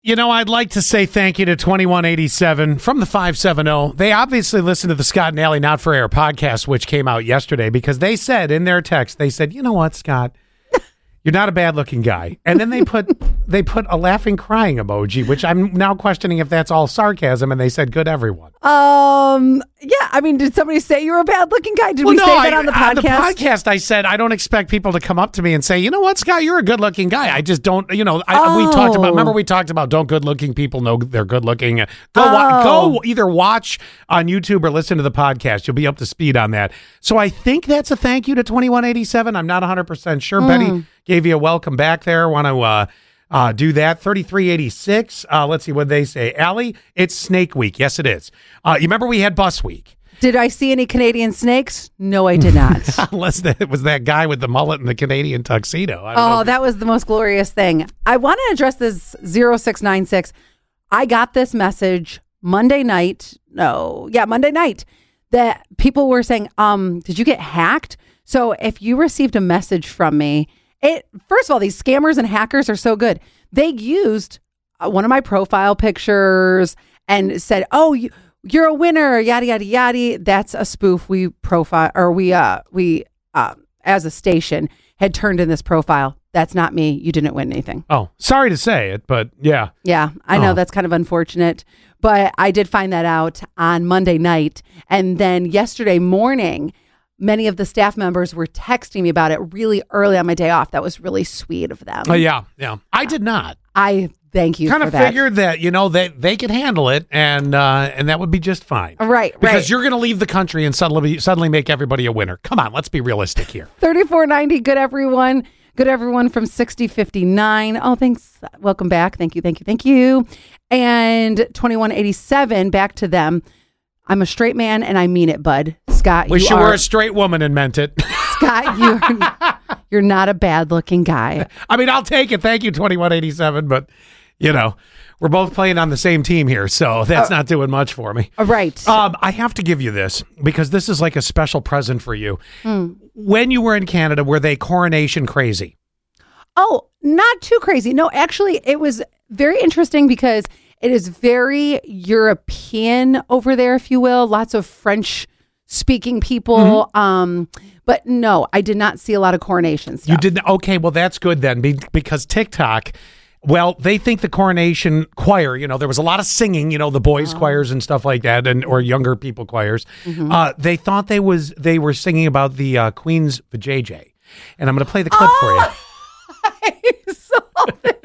You know, I'd like to say thank you to 2187 from the 570. They obviously listened to the Scott and Allie Not for Air podcast, which came out yesterday, because they said in their text, they said, you know what, Scott? You're not a bad looking guy. And then they put they put a laughing crying emoji, which I'm now questioning if that's all sarcasm. And they said, good everyone. Um, yeah. I mean, did somebody say you were a bad looking guy? Did we say that on the podcast? On the podcast, I said I don't expect people to come up to me and say, you know what, Scott, you're a good looking guy. I just don't, you know. I, We talked about. Oh. Remember, we talked about don't good looking people know they're good looking. Go wa- Oh. go either watch on YouTube or listen to the podcast. You'll be up to speed on that. So I think that's a thank you to 2187. I'm not 100 percent sure. Hmm. Betty gave you a welcome back there. Want to. uh uh, do that 3386 uh, let's see what they say Allie, it's snake week yes it is uh, you remember we had bus week Did I see any Canadian snakes? No, I did not. Unless that it was that guy with the mullet and the Canadian tuxedo. I don't oh, that was the most glorious thing. I want to address this 0696. I got this message Monday night. No, yeah, Monday night that people were saying, um, did you get hacked? So if you received a message from me, it first of all, these scammers and hackers are so good. They used uh, one of my profile pictures and said, "Oh, you, you're a winner." Yada yada yada. That's a spoof. We profile or we uh we uh, as a station had turned in this profile. That's not me. You didn't win anything. Oh, sorry to say it, but yeah. Yeah, I know Oh. that's kind of unfortunate, but I did find that out on Monday night. And then yesterday morning, many of the staff members were texting me about it really early on my day off. That was really sweet of them. Uh, yeah, yeah. I did not. I thank you Kind of that. figured that you know that they could handle it, and uh, and that would be just fine. Right, Because right. you're going to leave the country and suddenly suddenly make everybody a winner. Come on, let's be realistic here. 3490, good everyone. Good everyone from 6059. Oh, thanks. Welcome back. Thank you, thank you, thank you. And 2187, back to them. I'm a straight man and I mean it, bud. Scott, Wish you you, are were a straight woman and meant it. Scott, you're you're not a bad looking guy. I mean, I'll take it. Thank you, twenty one eighty seven. But you know, we're both playing on the same team here, so that's not doing much for me. All right. Um, I have to give you this because this is like a special present for you. Hmm. When you were in Canada, were they coronation crazy? Oh, not too crazy. No, actually, it was very interesting because it is very European over there, if you will. Lots of French speaking people. Um, but no, I did not see a lot of coronation stuff. You didn't. Okay, well that's good then, be- because TikTok. Well, they think the coronation choir. You know, there was a lot of singing. You know, the boys' Oh. choirs and stuff like that, and or younger people choirs. Mm-hmm. Uh, they thought they was they were singing about the uh, Queen's vajayjay, and I'm going to play the clip for you.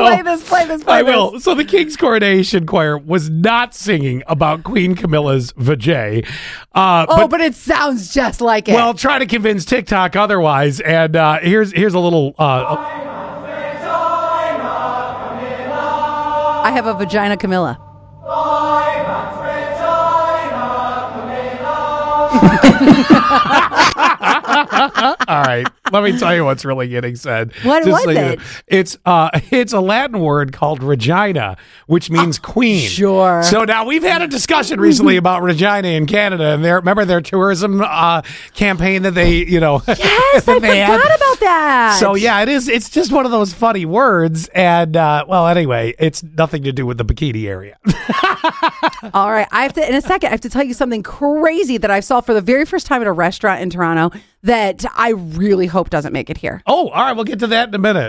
So play this, play this, play I this. will. So the King's Coronation Choir was not singing about Queen Camilla's vajay. Uh, Oh, but, it sounds just like it. well, try to convince TikTok otherwise. And uh, here's here's a little. Uh, I have a vagina Camilla. let me tell you what's really getting said. What Just was so you know. it? It's uh, it's a Latin word called Regina, which means queen. sure. So now we've had a discussion recently about Regina in Canada, and their remember their tourism uh, campaign that they you know Yes, I forgot had. about that. So yeah, it is. It's just one of those funny words, and uh, well, anyway, it's nothing to do with the bikini area. All right. I have to, in a second, I have to tell you something crazy that I saw for the very first time at a restaurant in Toronto that I really hope doesn't make it here. oh, all right, we'll get to that in a minute.